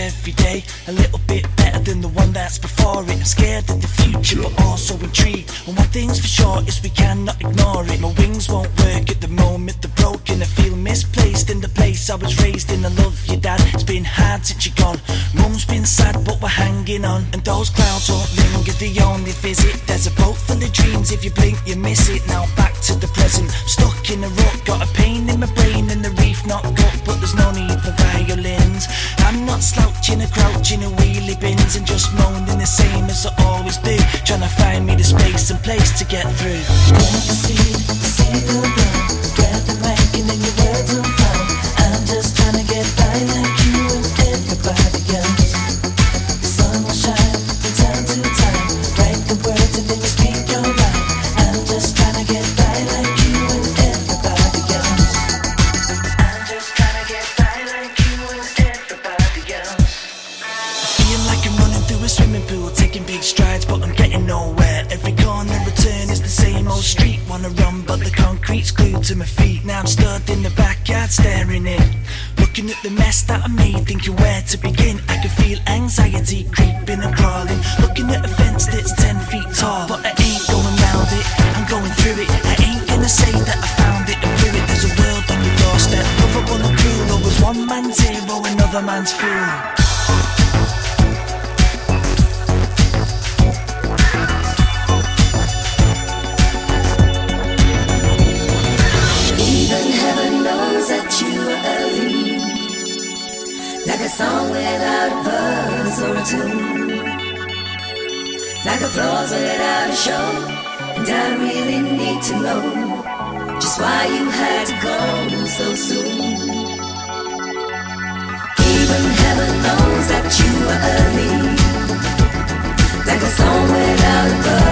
every day a little bit better than the one that's before it. I'm scared of the future, but also intrigued. And one thing's for sure is we cannot ignore it. My wings won't work Mum's been sad, but we're hanging on. And those clouds won't linger, the only visit. There's a boat full of dreams. If you blink, you miss it. Now back to the present. Stuck in a rut, got a pain in my brain and the reef not up, but there's no need for violins. I'm not slouching or crouching in wheelie bins and just moaning the same as I always do. Trying to find me the space and place to get through. The seed, see Wanna run, but the concrete's glued to my feet. Now I'm stood in the backyard staring in. Looking at the mess that I made, thinking where to begin. I can feel anxiety creeping and crawling. Looking at a fence that's 10 feet tall. But I ain't going round it, I'm going through it. I ain't gonna say that I found it and blew it. There's a world on your doorstep. Love up on the crew, always one man's hero, another man's fool. Like a song without a verse or a tune. Like applause without a show. And I really need to know just why you had to go so soon. Even heaven knows that you are early. Like a song without a verse